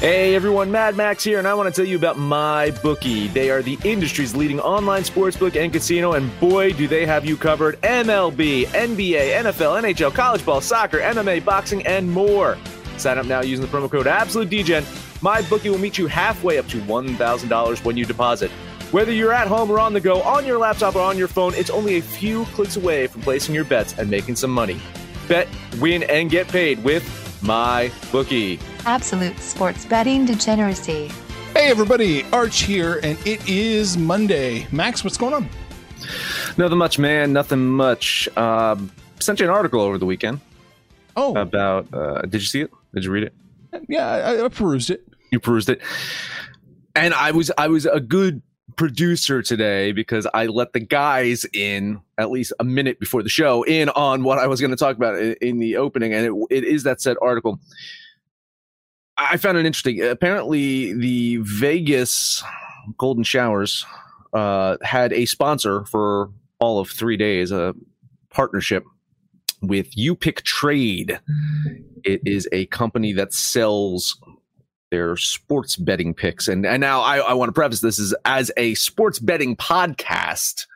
Hey everyone, Mad Max here, and I want to tell you about My Bookie. They are the industry's leading online sportsbook and casino, and boy, do they have you covered. MLB, NBA, NFL, NHL, college ball, soccer, MMA, boxing, and more. Sign up now using the promo code AbsoluteDGen. My Bookie will meet you halfway up to $1,000 when you deposit. Whether you're at home or on the go, on your laptop or on your phone, it's only a few clicks away from placing your bets and making some money. Bet, win, and get paid with My Bookie. Absolute sports betting degeneracy. Hey everybody, Arch here, and it is Monday. Max, what's going on? Nothing much, man. Nothing much. Um, sent you an article over the weekend. Oh, about. Uh, did you see it? Did you read it? Yeah, I, I perused it. You perused it, and I was I was a good producer today because I let the guys in at least a minute before the show in on what I was going to talk about in, in the opening, and it, it is that said article. I found it interesting. Apparently, the Vegas Golden Showers uh, had a sponsor for all of three days, a partnership with UPickTrade. It is a company that sells their sports betting picks. And, and now I, I want to preface this is as a sports betting podcast,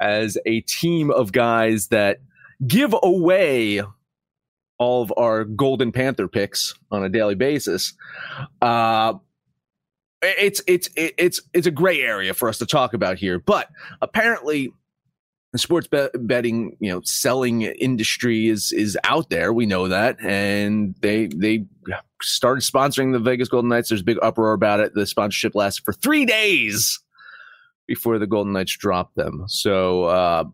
as a team of guys that give away all of our Golden Panther picks on a daily basis. Uh, it's it's it's it's a gray area for us to talk about here, but apparently the sports betting, you know, selling industry is is out there. We know that, and they they started sponsoring the Vegas Golden Knights. There's a big uproar about it. The sponsorship lasted for three days before the Golden Knights dropped them. So uh,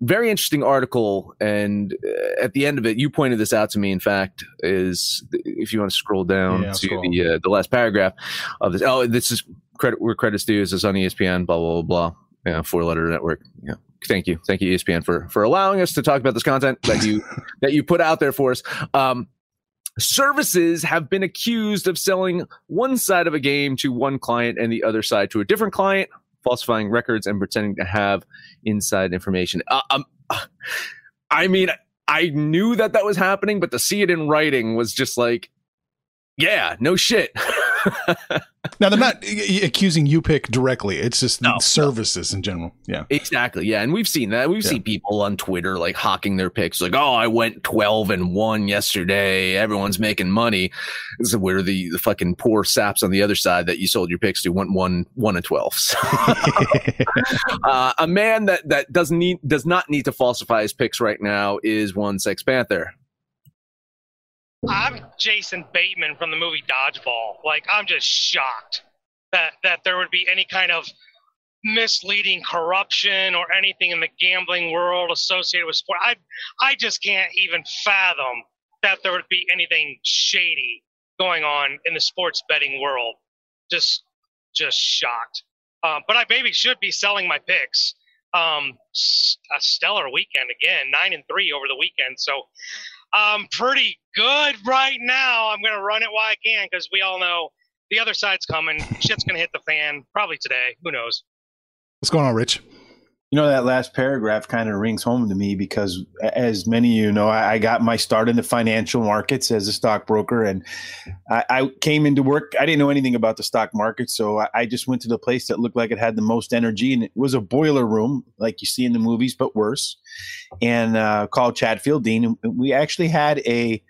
very interesting article and uh, at the end of it you pointed this out to me in fact is if you want to scroll down yeah, to scroll. the uh, the last paragraph of this oh this is credit where credit's due is on espn blah blah blah blah. Yeah four letter network. Yeah. Thank you. Thank you espn for for allowing us to talk about this content that you that you put out there for us. Um services have been accused of selling one side of a game to one client and the other side to a different client falsifying records and pretending to have inside information. Uh, um, I mean, I knew that that was happening, but to see it in writing was just like, yeah, no shit. now they're not accusing UPick directly. It's just no, services no. in general. Yeah, exactly. Yeah, and we've seen that. We've yeah. seen people on Twitter like hawking their picks, like, "Oh, I went twelve and one yesterday. Everyone's making money." This is where the the fucking poor saps on the other side that you sold your picks to went one one and twelve. So, uh, a man that that doesn't need does not need to falsify his picks right now is one Sex Panther. I'm Jason Bateman from the movie Dodgeball. Like, I'm just shocked that that there would be any kind of misleading corruption or anything in the gambling world associated with sport. I I just can't even fathom that there would be anything shady going on in the sports betting world. Just just shocked. Um, but I maybe should be selling my picks. Um, a stellar weekend again, nine and three over the weekend. So I'm pretty good right now. I'm to run it while I can because we all know the other side's coming. Shit's to hit the fan probably today. Who knows? What's going on, Rich? You know, that last paragraph kind of rings home to me because, as many of you know, I, I got my start in the financial markets as a stockbroker. And I, I, came into work. I didn't know anything about the stock market. So I, I, just went to the place that looked like it had the most energy. And it was a boiler room, like you see in the movies, but worse. And uh, called Chatfield Dean. And we actually had a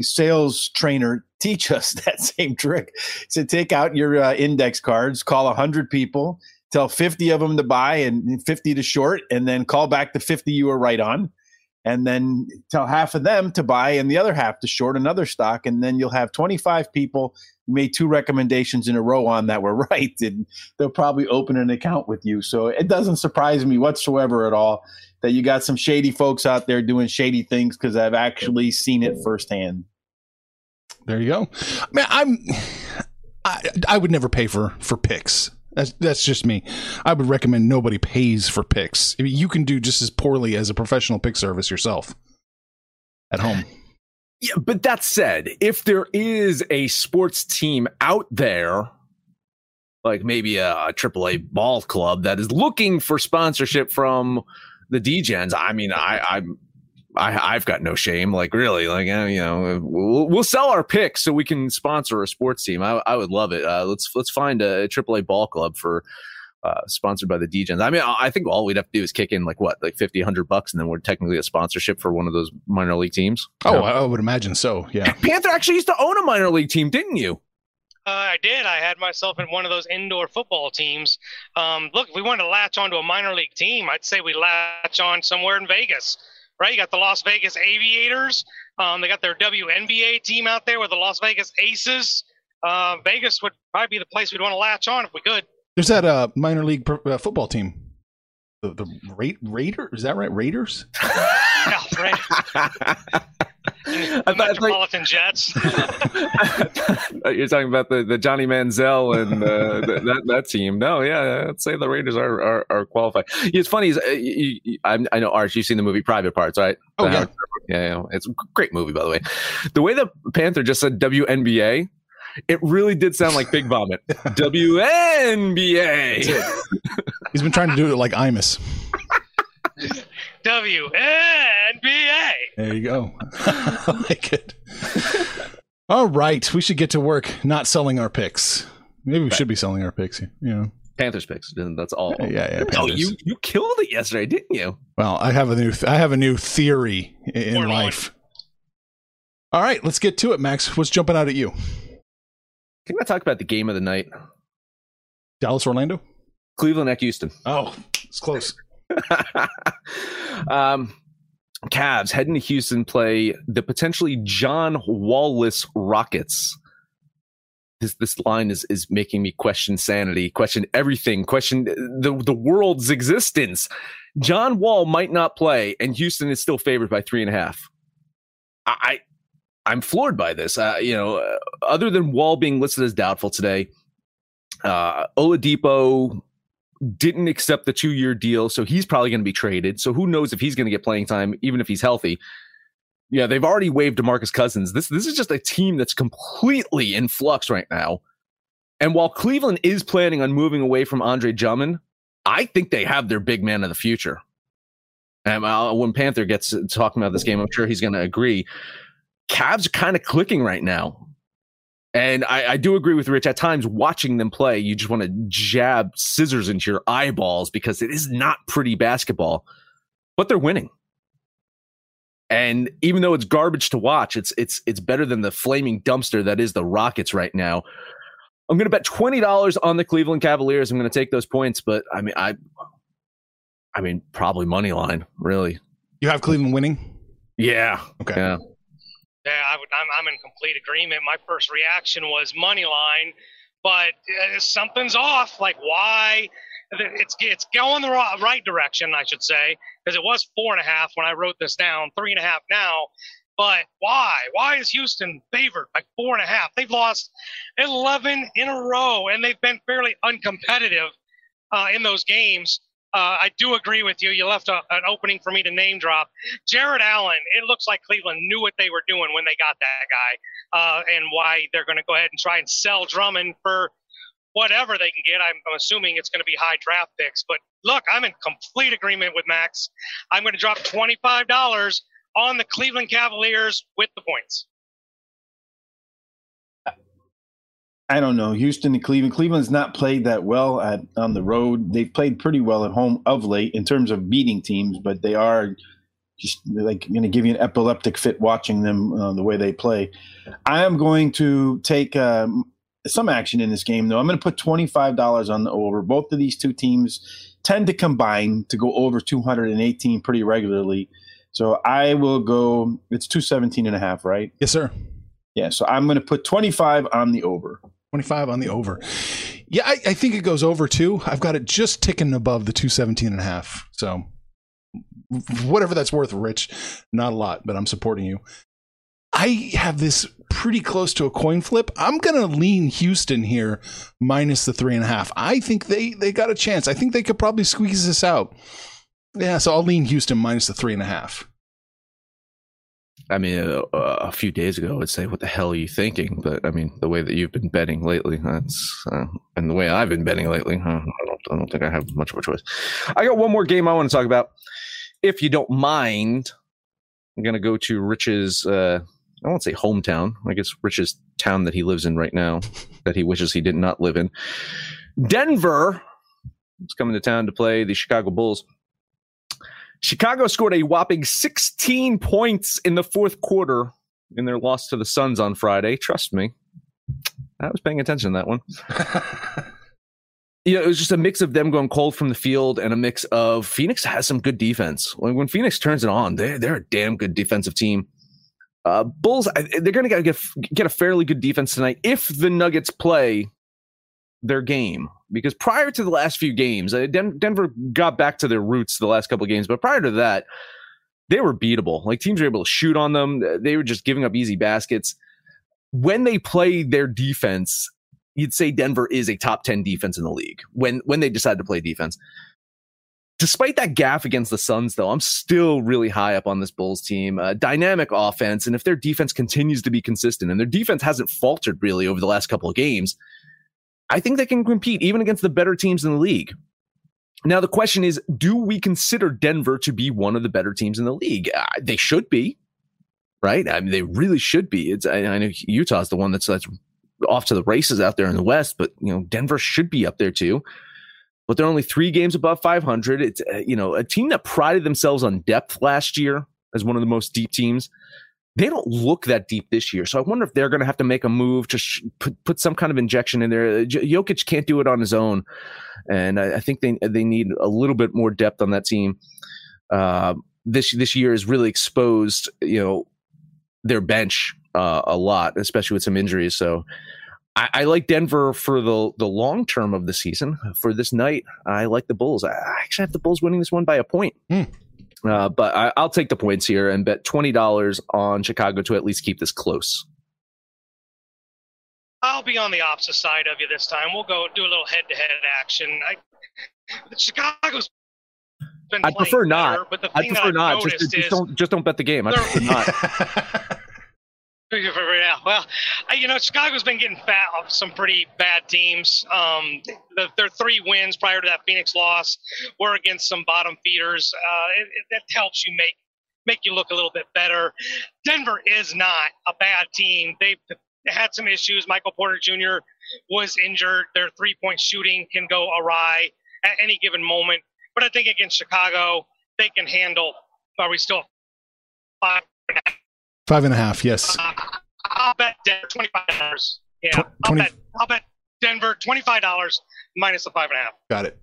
sales trainer teach us that same trick. So take out your uh, index cards, call 100 people tell 50 of them to buy and 50 to short, and then call back the 50 you were right on. And then tell half of them to buy and the other half to short another stock. And then you'll have 25 people made two recommendations in a row on that were right. And they'll probably open an account with you. So it doesn't surprise me whatsoever at all that you got some shady folks out there doing shady things because I've actually seen it firsthand. There you go. Man, I'm I, I would never pay for for picks. That's that's just me. I would recommend nobody pays for picks. You can do just as poorly as a professional pick service yourself at home. Yeah, but that said, if there is a sports team out there, like maybe a, a AAA ball club that is looking for sponsorship from the DGens, I mean, I, I'm I, I've got no shame. Like really, like uh, you know, we'll, we'll sell our picks so we can sponsor a sports team. I, I would love it. Uh, let's let's find a AAA ball club for uh, sponsored by the DGens. I mean, I think all we'd have to do is kick in like what, like 50, 100 bucks, and then we're technically a sponsorship for one of those minor league teams. Oh, so, I would imagine so. Yeah. Panther actually used to own a minor league team, didn't you? Uh, I did. I had myself in one of those indoor football teams. Um, look, if we wanted to latch onto a minor league team, I'd say we latch on somewhere in Vegas, right? You got the Las Vegas Aviators. Um, they got their WNBA team out there with the Las Vegas Aces. Uh, Vegas would probably be the place we'd want to latch on if we could. There's that uh, minor league uh, football team. The, the Ra- Raider is that right? Raiders. yeah, right. I thought, Metropolitan like, Jets. you're talking about the, the Johnny Manziel and uh, that that team. No, yeah, I'd say the Raiders are are, are qualified. It's funny is uh, you, you, I, I know Arch, you've seen the movie Private Parts, right? Oh the yeah. yeah, yeah, it's a great movie by the way. The way the Panther just said WNBA, it really did sound like Big Vomit. WNBA. He's been trying to do it like Imus. WNBA. There you go. I like it. All right, we should get to work not selling our picks. Maybe we right. should be selling our picks. You know, Panthers picks. That's all. Yeah, yeah. Oh, you you killed it yesterday, didn't you? Well, I have a new th- I have a new theory in More life. All right, let's get to it, Max. What's jumping out at you? Can I talk about the game of the night? Dallas, Orlando, Cleveland at Houston. Oh, it's close. um, Cavs heading to Houston play the potentially John Wall-less Rockets. This this line is is making me question sanity, question everything, question the the world's existence. John Wall might not play, and Houston is still favored by three and a half. I I'm floored by this. Uh, you know, uh, other than Wall being listed as doubtful today, uh, Oladipo didn't accept the two year deal, so he's probably going to be traded. So who knows if he's going to get playing time, even if he's healthy. Yeah, they've already waived Demarcus Cousins. This this is just a team that's completely in flux right now. And while Cleveland is planning on moving away from Andre Drummond, I think they have their big man of the future. And uh, when Panther gets talking about this game, I'm sure he's going to agree. Cavs are kind of clicking right now. And I, I, do agree with Rich. At times, watching them play, you just want to jab scissors into your eyeballs because it is not pretty basketball, but they're winning. And even though it's garbage to watch, it's it's it's better than the flaming dumpster that is the Rockets right now. I'm going to bet twenty dollars on the Cleveland Cavaliers. I'm going to take those points, but I mean, I, I mean, probably money line. Really, you have Cleveland winning. Yeah. Okay. Yeah. Yeah, I would, I'm, I'm in complete agreement. My first reaction was money line, but uh, something's off. Like why? It's it's going the right direction, I should say, because it was four and a half when I wrote this down, three and a half now. But why? Why is Houston favored by four and a half? They've lost 11 in a row, and they've been fairly uncompetitive uh, in those games. Uh, I do agree with you. You left a, an opening for me to name drop. Jarrett Allen, it looks like Cleveland knew what they were doing when they got that guy uh, and why they're going to go ahead and try and sell Drummond for whatever they can get. I'm, I'm assuming it's going to be high draft picks. But look, I'm in complete agreement with Max. I'm going to drop $25 on the Cleveland Cavaliers with the points. I don't know. Houston and Cleveland. Cleveland's not played that well at on the road. They've played pretty well at home of late in terms of beating teams, but they are just like going to give you an epileptic fit watching them uh, the way they play. I am going to take um, some action in this game, though. I'm going to put $25 on the over. Both of these two teams tend to combine to go over 218 pretty regularly. So I will go, it's 217 and a half, right? Yes, sir. Yeah, so I'm going to put 25 on the over. 25 on the over. Yeah, I, I, think it goes over too. I've got it just ticking above the 217 and a half. So whatever that's worth, Rich, not a lot, but I'm supporting you. I have this pretty close to a coin flip. I'm going to lean Houston here minus the three and a half. I think they, they got a chance. I think they could probably squeeze this out. Yeah, so I'll lean Houston minus the three and a half. I mean, a, a, few days ago, I would say, "What the hell are you thinking?" But I mean, the way that you've been betting lately, that's uh, and the way I've been betting lately, uh, I don't, I don't think I have much of a choice. I got one more game I want to talk about, if you don't mind. I'm gonna go to Rich's. Uh, I won't say hometown. I guess Rich's town that he lives in right now, that he wishes he did not live in. Denver is coming to town to play the Chicago Bulls. Chicago scored a whopping 16 points in the fourth quarter in their loss to the Suns on Friday. Trust me, I was paying attention to that one. Yeah, it was just a mix of them going cold from the field and a mix of Phoenix has some good defense. When, when Phoenix turns it on, they're, they're a damn good defensive team. Uh, Bulls, they're going to get get a fairly good defense tonight if the Nuggets play their game. Because prior to the last few games, uh, Den- Denver got back to their roots the last couple of games, but prior to that, they were beatable. Like teams were able to shoot on them. They were just giving up easy baskets. When they play their defense, you'd say Denver is a top 10 defense in the league when when they decide to play defense. Despite that gaff against the Suns, though, I'm still really high up on this Bulls team. Uh, dynamic offense, and if their defense continues to be consistent, and their defense hasn't faltered really over the last couple of games, I think they can compete even against the better teams in the league. Now, the question is do we consider Denver to be one of the better teams in the league? Uh, they should be, right? I mean, they really should be. It's, I, I know Utah's the one that's, that's off to the races out there in the West, but you know Denver should be up there too. But they're only three games above 500. It's uh, you know a team that prided themselves on depth last year as one of the most deep teams. They don't look that deep this year, so I wonder if they're going to have to make a move to sh- put put some kind of injection in there. J- Jokic can't do it on his own, and I, I, think they they need a little bit more depth on that team. Uh, this this year has really exposed you know their bench uh, a lot, especially with some injuries. So I, I, like Denver for the the long term of the season. For this night, I like the Bulls. I actually have the Bulls winning this one by a point. Hmm. Uh, but I, will take the points here and bet twenty dollars on Chicago to at least keep this close. I'll be on the opposite side of you this time. We'll go do a little head to head action. I, Chicago's I prefer not. But the I prefer not. Just, just, don't just don't bet the game. I prefer not. Yeah, well, you know, Chicago's been getting fat off some pretty bad teams. Um, the, their three wins prior to that Phoenix loss were against some bottom feeders. Uh, it, it, that helps you make make you look a little bit better. Denver is not a bad team. They've had some issues. Michael Porter Jr. was injured. Their three point shooting can go awry at any given moment. But I think against Chicago, they can handle. Are we still five? Five and a half, yes. Uh, I'll bet Denver twenty five dollars. Yeah, Tw- 20... I'll bet I'll bet Denver twenty five dollars minus the five and a half. Got it.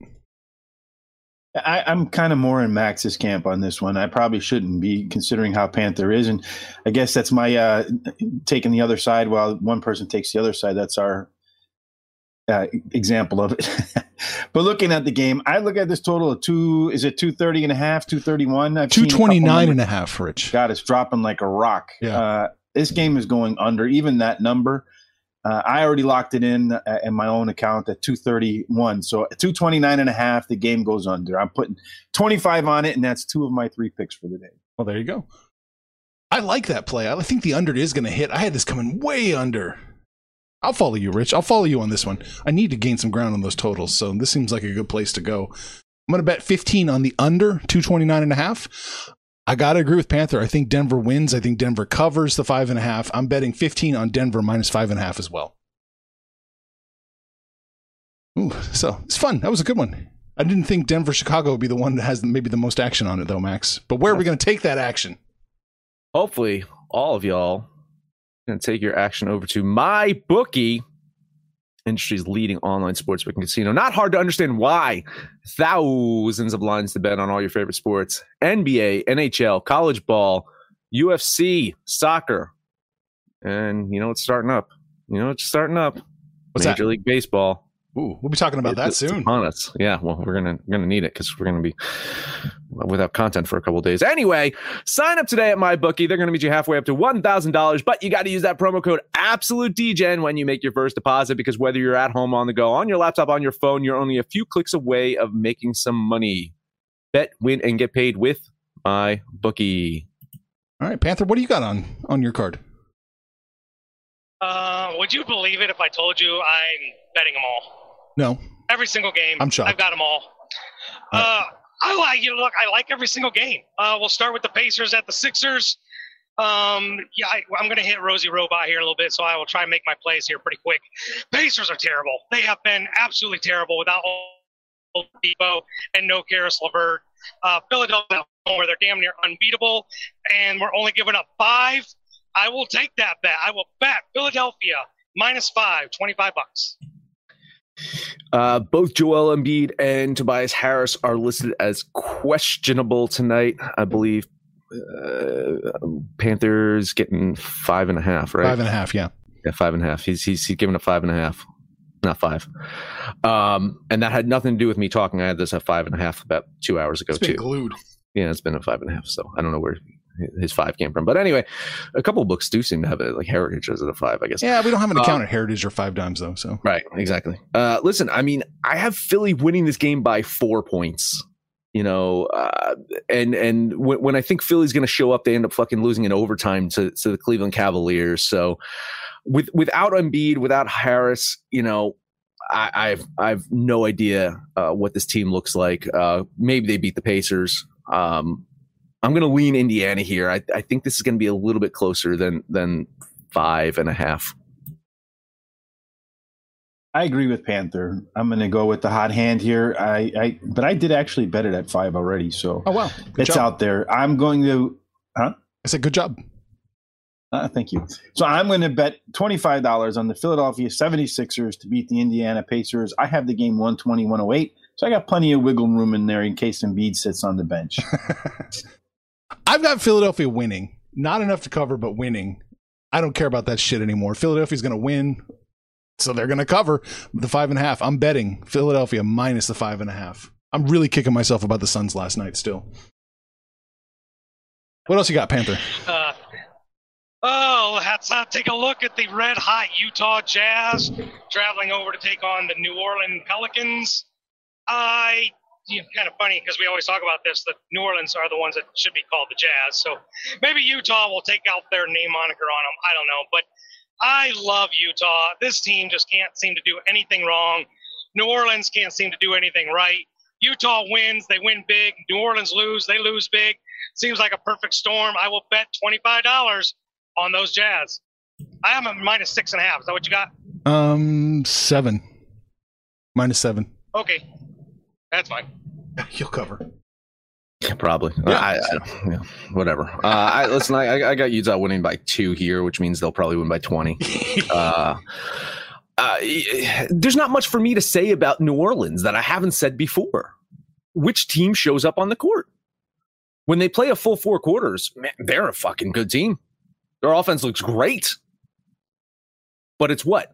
I, am kind of more in Max's camp on this one. I probably shouldn't be considering how Panther is, and I guess that's my uh, taking the other side while one person takes the other side. That's our uh, example of it. but looking at the game, I look at this total of two, is it 230 and a half, 231? I've 229 and a half, Rich. God, it's dropping like a rock. Yeah. Uh, this game is going under, even that number. Uh, I already locked it in uh, in my own account at 231. So 229 and a half, the game goes under. I'm putting 25 on it, and that's two of my three picks for the day. Well, there you go. I like that play. I think the under is going to hit. I had this coming way under. I'll follow you, Rich. I'll follow you on this one. I need to gain some ground on those totals, so this seems like a good place to go. I'm going to bet 15 on the under 229 and a half. I got to agree with Panther. I think Denver wins. I think Denver covers the five and a half. I'm betting 15 on Denver minus five and a half as well. Ooh, so it's fun. That was a good one. I didn't think Denver Chicago would be the one that has maybe the most action on it, though, Max. But where are we going to take that action? Hopefully, all of y'all to take your action over to my bookie industry's leading online sportsbook and casino. Not hard to understand why. Thousands of lines to bet on all your favorite sports NBA, NHL, college ball, UFC, soccer. And you know it's starting up. You know it's starting up. What's Major that? League Baseball. Ooh, we'll be talking about that soon. On us, yeah. Well, we're gonna we're gonna need it because we're gonna be without content for a couple days. Anyway, sign up today at my bookie. They're gonna meet you halfway up to one thousand dollars, but you got to use that promo code Absolute DGen when you make your first deposit because whether you're at home, on the go, on your laptop, on your phone, you're only a few clicks away of making some money. Bet, win, and get paid with my bookie. All right, Panther, what do you got on on your card? Uh, would you believe it if I told you I'm betting them all? No. Every single game. I'm shocked. I've got them all. all right. Uh, I like you. Look, I like every single game. Uh, we'll start with the Pacers at the Sixers. Um, yeah, I, I'm going to hit Rosie Robot here a little bit, so I will try and make my plays here pretty quick. Pacers are terrible. They have been absolutely terrible without all Depot and no Caris LeVert. Uh, Philadelphia, where they're damn near unbeatable, and we're only giving up five. I will take that bet. I will bet Philadelphia minus five, 25 bucks. Uh, both Joel Embiid and Tobias Harris are listed as questionable tonight. I believe uh, Panthers getting five and a half, right? Five and a half, yeah. Yeah, five and a half. He's he's, he's giving a five and a half, not five. Um, and that had nothing to do with me talking. I had this at five and a half about two hours ago It's been too. glued. Yeah, it's been a five and a half. So I don't know where his five came from. But anyway, a couple of books do seem to have it like Heritage as a five, I guess. Yeah, we don't have an Um, account at Heritage or Five Dimes though. So Right, exactly. Uh, listen, I mean, I have Philly winning this game by four points. You know, uh, and and when, when I think Philly's going to show up, they end up fucking losing in overtime to to the Cleveland Cavaliers. So, with without Embiid, without Harris, you know, I, I've I've no idea uh, what this team looks like. Uh, maybe they beat the Pacers. Um, I'm going to lean Indiana here. I, I think this is going to be a little bit closer than than five and a half. I agree with Panther. I'm going to go with the hot hand here. I, I, but I did actually bet it at five already, so Oh wow. Good it's job. out there. I'm going to. I said good job. Uh, thank you. So I'm going to bet $25 on the Philadelphia 76ers to beat the Indiana Pacers. I have the game 120 108. So I got plenty of wiggle room in there in case Embiid sits on the bench. I've got Philadelphia winning. Not enough to cover, but winning. I don't care about that shit anymore. Philadelphia's going to win, so they're going to cover the five and a half. I'm betting Philadelphia minus the five and a half. I'm really kicking myself about the Suns last night still. What else you got, Panther? Uh, oh, let's uh, take a look at the red hot Utah Jazz traveling over to take on the New Orleans Pelicans. I, you know, kind of funny because we always talk about this. that New Orleans are the ones that should be called the Jazz. So maybe Utah will take out their name moniker on them. I don't know, but I love Utah. This team just can't seem to do anything wrong. New Orleans can't seem to do anything right. Utah wins, they win big. New Orleans lose, they lose big. Seems like a perfect storm. I will bet $25 on those Jazz. I am a minus six and a half. Is that what you got? Um, seven. Minus seven. Okay. That's fine. You'll cover. Yeah, probably. Yeah. I, I, yeah, whatever. Uh, I listen. I, I got Utah winning by two here, which means they'll probably win by twenty. Uh, uh, there's not much for me to say about New Orleans that I haven't said before. Which team shows up on the court when they play a full four quarters? Man, they're a fucking good team. Their offense looks great, but it's what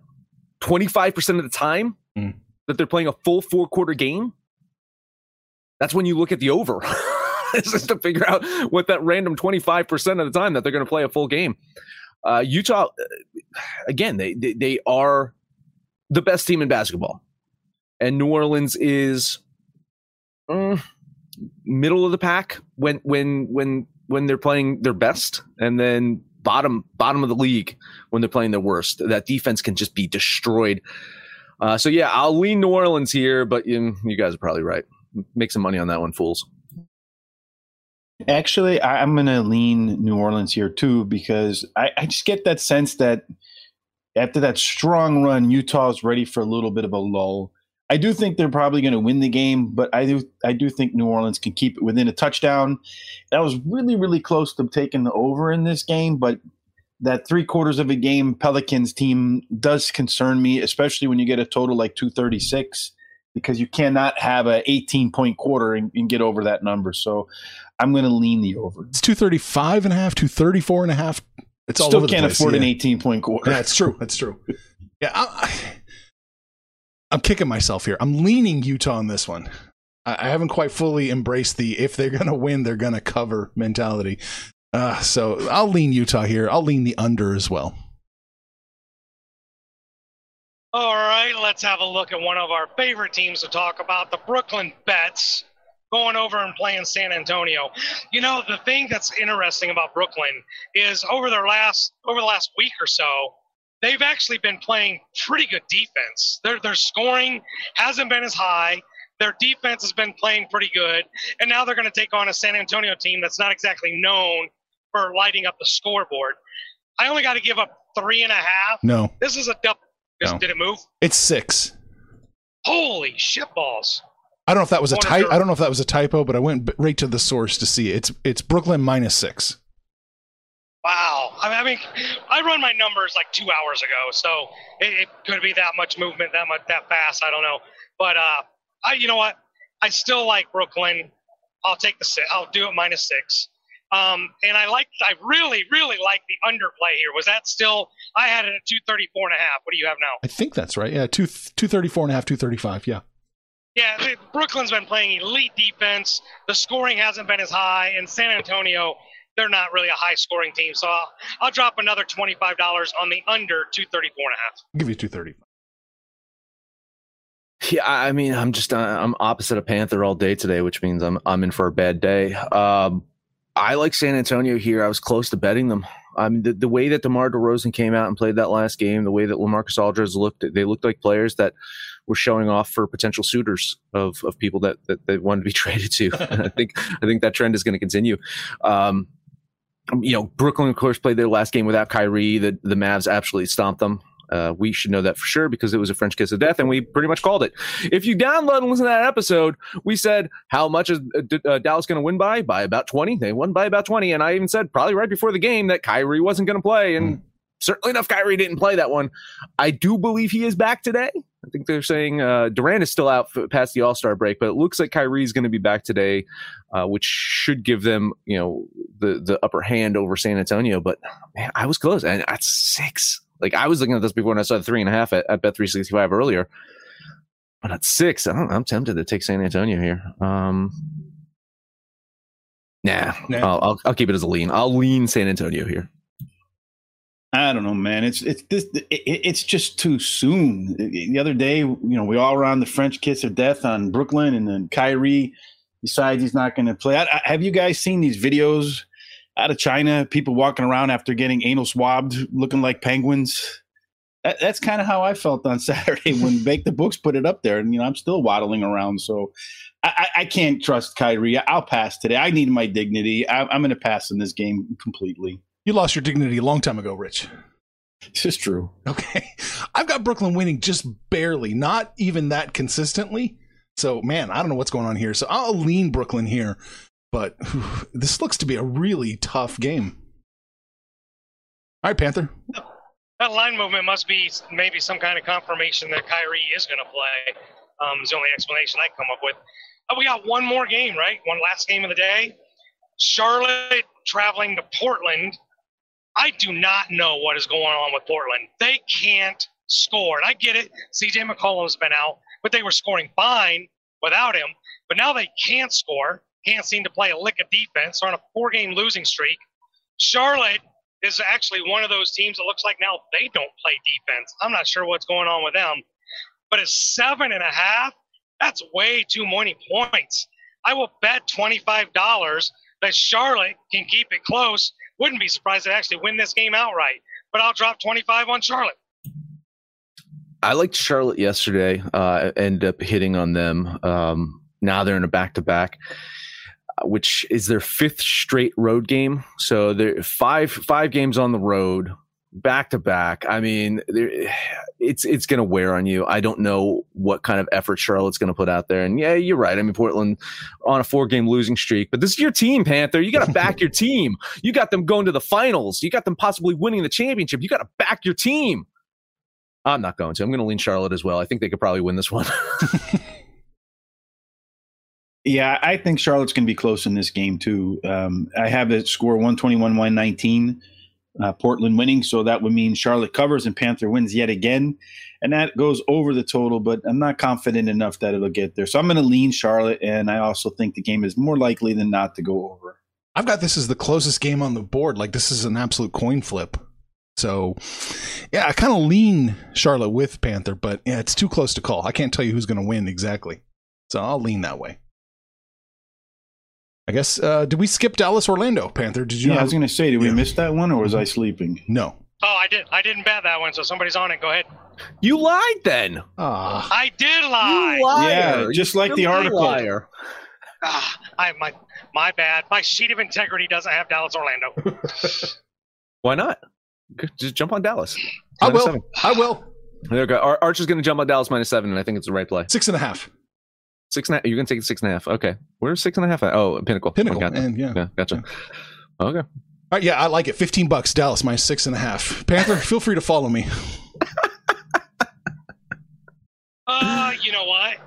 twenty five percent of the time Mm. that they're playing a full four quarter game. That's when you look at the over. just to figure out what that random 25% of the time that they're going to play a full game. Uh, Utah, uh, again, they, they they are the best team in basketball, and New Orleans is mm, middle of the pack when when when when they're playing their best, and then bottom bottom of the league when they're playing their worst. That defense can just be destroyed. Uh, so yeah, I'll lean New Orleans here, but you, you guys are probably right. Make some money on that one, fools. Actually, I, I'm going to lean New Orleans here too because I, I just get that sense that after that strong run, Utah's ready for a little bit of a lull. I do think they're probably going to win the game, but I do I do think New Orleans can keep it within a touchdown. That was really really close to taking the over in this game, but that three quarters of a game Pelicans team does concern me, especially when you get a total like 236, because you cannot have a 18 point quarter and, and get over that number. So I'm going to lean the over. It's 235 and a half, 234 and a half. It's all Still can't place, afford an yeah. 18 point quarter. Yeah, that's true. That's true. Yeah, I, I, I'm kicking myself here. I'm leaning Utah on this one. I, I haven't quite fully embraced the if they're going to win, they're going to cover mentality. Uh, so I'll lean Utah here. I'll lean the under as well. All right, let's have a look at one of our favorite teams to talk about the Brooklyn Nets going over and playing San Antonio. You know, the thing that's interesting about Brooklyn is over their last over the last week or so, they've actually been playing pretty good defense. Their their scoring hasn't been as high. Their defense has been playing pretty good, and now they're going to take on a San Antonio team that's not exactly known for lighting up the scoreboard. I only got to give up three and a half. No, This is a double. Just, No. Did it move? it's six. Holy shit balls! I don't know if that was a One or type. I don't know if that was a typo, but I went b- right to the source to see it. It's it's Brooklyn minus six. Wow. I mean, I mean, I run my numbers like two hours ago, so it, it could be that much movement, that much, that fast. I don't know, but uh, I, you know what? I still like Brooklyn. I'll take the six. I'll do it minus six. Um, and I like, I really, really like the underplay here. Was that still? I had it at two thirty four and a half. What do you have now? I think that's right. Yeah, two two thirty four and a half, two thirty five. Yeah. Yeah, the, Brooklyn's been playing elite defense. The scoring hasn't been as high, and San Antonio, they're not really a high scoring team. So I'll, I'll drop another twenty five dollars on the under two thirty four and a half. I'll give you two thirty. Yeah, I I mean, I'm just uh, I'm opposite of Panther all day today, which means I'm I'm in for a bad day. Um, I like San Antonio here. I was close to betting them. I mean, the, the way that DeMar DeRozan came out and played that last game, the way that LaMarcus Aldridge looked, they looked like players that were showing off for potential suitors of of people that that they wanted to be traded to. and I think I think that trend is going to continue. Um, you know, Brooklyn, of course, played their last game without Kyrie. The the Mavs absolutely stomped them. Uh, we should know that for sure because it was a French kiss of death, and we pretty much called it. If you download and listen to that episode, we said how much is uh, uh, Dallas going to win by? By about twenty. They won by about twenty, and I even said probably right before the game that Kyrie wasn't going to play, and certainly enough, Kyrie didn't play that one. I do believe he is back today. I think they're saying uh, Durant is still out f- past the All Star break, but it looks like Kyrie is going to be back today, uh, which should give them, you know, the the upper hand over San Antonio. But man, I was close, and at six, like I was looking at this before, and I saw the three and a half at, at Bet three sixty five earlier. But at six, I don't, I'm tempted to take San Antonio here. Um, nah, Nah. I'll, I'll I'll keep it as a lean. I'll lean San Antonio here. I don't know, man. It's it's this. It, it's just too soon. The other day, you know, we all were on the French kiss of death on Brooklyn, and then Kyrie decides he's not going to play. I, I, have you guys seen these videos out of China? People walking around after getting anal swabbed, looking like penguins. That, that's kind of how I felt on Saturday when Bake the Books put it up there, and you know, I'm still waddling around. So I, I can't trust Kyrie. I'll pass today. I need my dignity. I, I'm going to pass in this game completely. You lost your dignity a long time ago, Rich. This is true. Okay. I've got Brooklyn winning just barely, not even that consistently. So, man, I don't know what's going on here. So I'll lean Brooklyn here, but whew, this looks to be a really tough game. All right, Panther. That line movement must be maybe some kind of confirmation that Kyrie is going to play. Um, is the only explanation I come up with. Uh, we got one more game, right? One last game of the day. Charlotte traveling to Portland. I do not know what is going on with Portland. They can't score. And I get it. CJ McCollum's been out, but they were scoring fine without him. But now they can't score. Can't seem to play a lick of defense. On a four game losing streak. Charlotte is actually one of those teams that looks like now they don't play defense. I'm not sure what's going on with them. But at seven and a half, that's way too many points. I will bet $25 that Charlotte can keep it close. Wouldn't be surprised to actually win this game outright. But I'll drop 25 on Charlotte. I liked Charlotte yesterday. Uh, ended up hitting on them. Um, now they're in a back to back, which is their fifth straight road game. So they're five five games on the road, back to back. I mean, it's it's going to wear on you. I don't know what kind of effort Charlotte's going to put out there. And yeah, you're right. I mean, Portland on a four game losing streak, but this is your team, Panther. You got to back your team. You got them going to the finals. You got them possibly winning the championship. You got to back your team. I'm not going to. I'm going to lean Charlotte as well. I think they could probably win this one. Yeah, I think Charlotte's going to be close in this game too. Um, I have it score 121 119, uh, Portland winning. So that would mean Charlotte covers and Panther wins yet again. And that goes over the total, but I'm not confident enough that it'll get there. So I'm going to lean Charlotte. And I also think the game is more likely than not to go over. I've got this as the closest game on the board. Like, this is an absolute coin flip. So, yeah, I kind of lean Charlotte with Panther, but yeah, it's too close to call. I can't tell you who's going to win exactly. So I'll lean that way. I guess, uh, did we skip Dallas Orlando, Panther? Did you Yeah, I was going to say, did we Yeah. miss that one or was I sleeping? No. Oh, I did. I didn't bet that one, so somebody's on it. Go ahead. you lied then. Ah, I did lie. You liar. Yeah, You just like the article. liar. Ah, I my My bad. My sheet of integrity doesn't have Dallas Orlando. Why not? Just jump on Dallas. I will. seven. I will. There we go. Ar- Archer's going to jump on Dallas minus seven, and I think it's the right play. Six and a half. Six and a half. You're going to take six and a half. Okay. Where's six and a half at? Oh, Pinnacle. Pinnacle. Okay. And yeah. Yeah, gotcha. Okay. All right, yeah, I like it. 15 bucks, Dallas, My minus six and a half. Panther, feel free to follow me. Uh, you know what?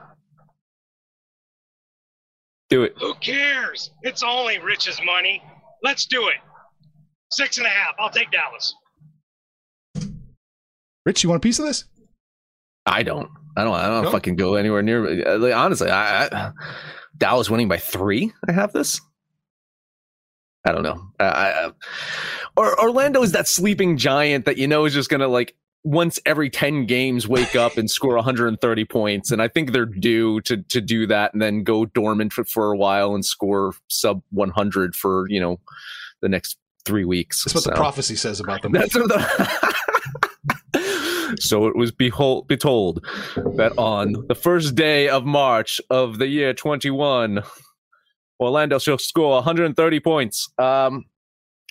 Do it. Who cares? It's only Rich's money. Let's do it. Six and a half. I'll take Dallas. Rich, you want a piece of this? I don't. I don't. I don't No? fucking go anywhere near. uh, like, honestly, I, I Dallas winning by three. I have this. I don't know. I, I, or Orlando is that sleeping giant that you know is just gonna like once every ten games wake up and score 130 points, and I think they're due to to do that and then go dormant for, for a while and score sub 100 for you know the next three weeks. That's what the prophecy says about them. That's what the. So it was behold, be told that on the first day of March of the year 21, Orlando shall score 130 points. Um,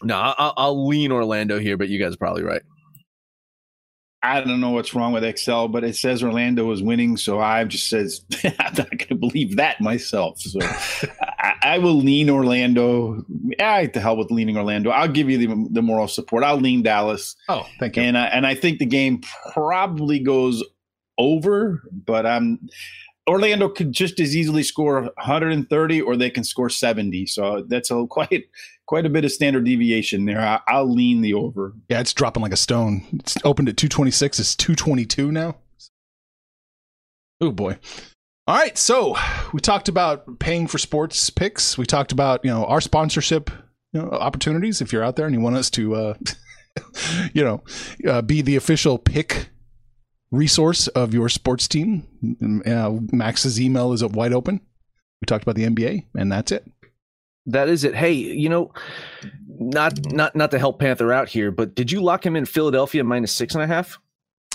no, I'll, I'll lean Orlando here, but you guys are probably right. I don't know what's wrong with Excel, but it says Orlando is winning, so I just says I'm not going to believe that myself. So I, I will lean Orlando. I hate to hell with leaning Orlando. I'll give you the, the moral support. I'll lean Dallas, Oh, thank you. and I, and I think the game probably goes over, but I'm. Orlando could just as easily score 130, or they can score 70. So that's a quite quite a bit of standard deviation there. I, I'll lean the over. Yeah, it's dropping like a stone. It's opened at 226. It's 222 now. Oh boy. All right, so we talked about paying for sports picks. We talked about, you know, our sponsorship, you know, opportunities if you're out there and you want us to uh you know, uh, be the official pick resource of your sports team. Uh, Max's email is wide open. We talked about the NBA and that's it. That is it. Hey, you know, not not not to help Panther out here, but did you lock him in Philadelphia minus six and a half?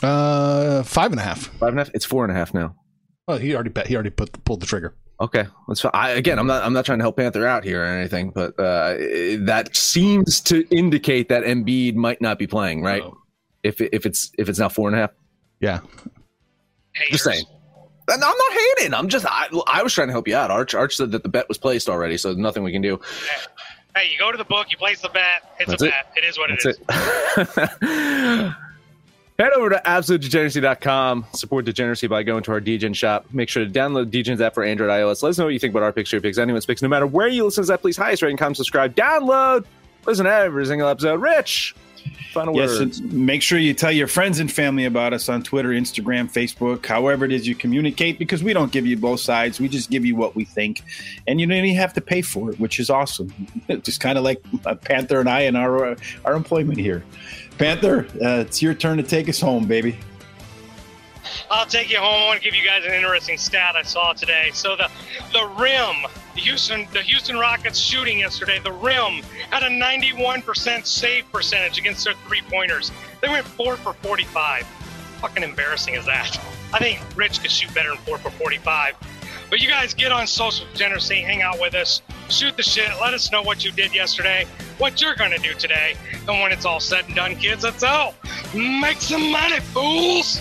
Uh, five and a half. Five and a half? It's four and a half now. Well, he already bet. He already put pulled the trigger. Okay, that's fine. I, again, I'm not. I'm not trying to help Panther out here or anything, but uh, that seems to indicate that Embiid might not be playing, right? Oh. If if it's if it's now four and a half, Yeah. Haters. just saying. I'm not hating. I'm just. I, I was trying to help you out. Arch Arch said that the bet was placed already, so nothing we can do. Hey, you go to the book, you place the bet. It's That's a it. bet. It is what it That's is. it. Head over to absolutedegeneracy.com. Support degeneracy by going to our DGen shop. Make sure to download DGen's app for Android, iOS. Let us know what you think about our picks, your picks, anyone's picks. No matter where you listen to that, please highest rating, comment, subscribe, download, listen to every single episode. Rich, final Yes, words. make sure you tell your friends and family about us on Twitter, Instagram, Facebook, however it is you communicate, because we don't give you both sides. We just give you what we think, and you don't even have to pay for it, which is awesome. just kind of like uh, Panther and I and our uh, our employment here. Panther, uh, it's your turn to take us home, baby. I'll take you home. I want to give you guys an interesting stat I saw today. So the the rim, the Houston the Houston Rockets shooting yesterday, the rim had a 91% save percentage against their three pointers. They went four for 45. Fucking embarrassing is that? I think Rich could shoot better than four for 45. But you guys get on social degeneracy, hang out with us, shoot the shit, let us know what you did yesterday, what you're gonna do today, and when it's all said and done, kids, let's go make some money, fools.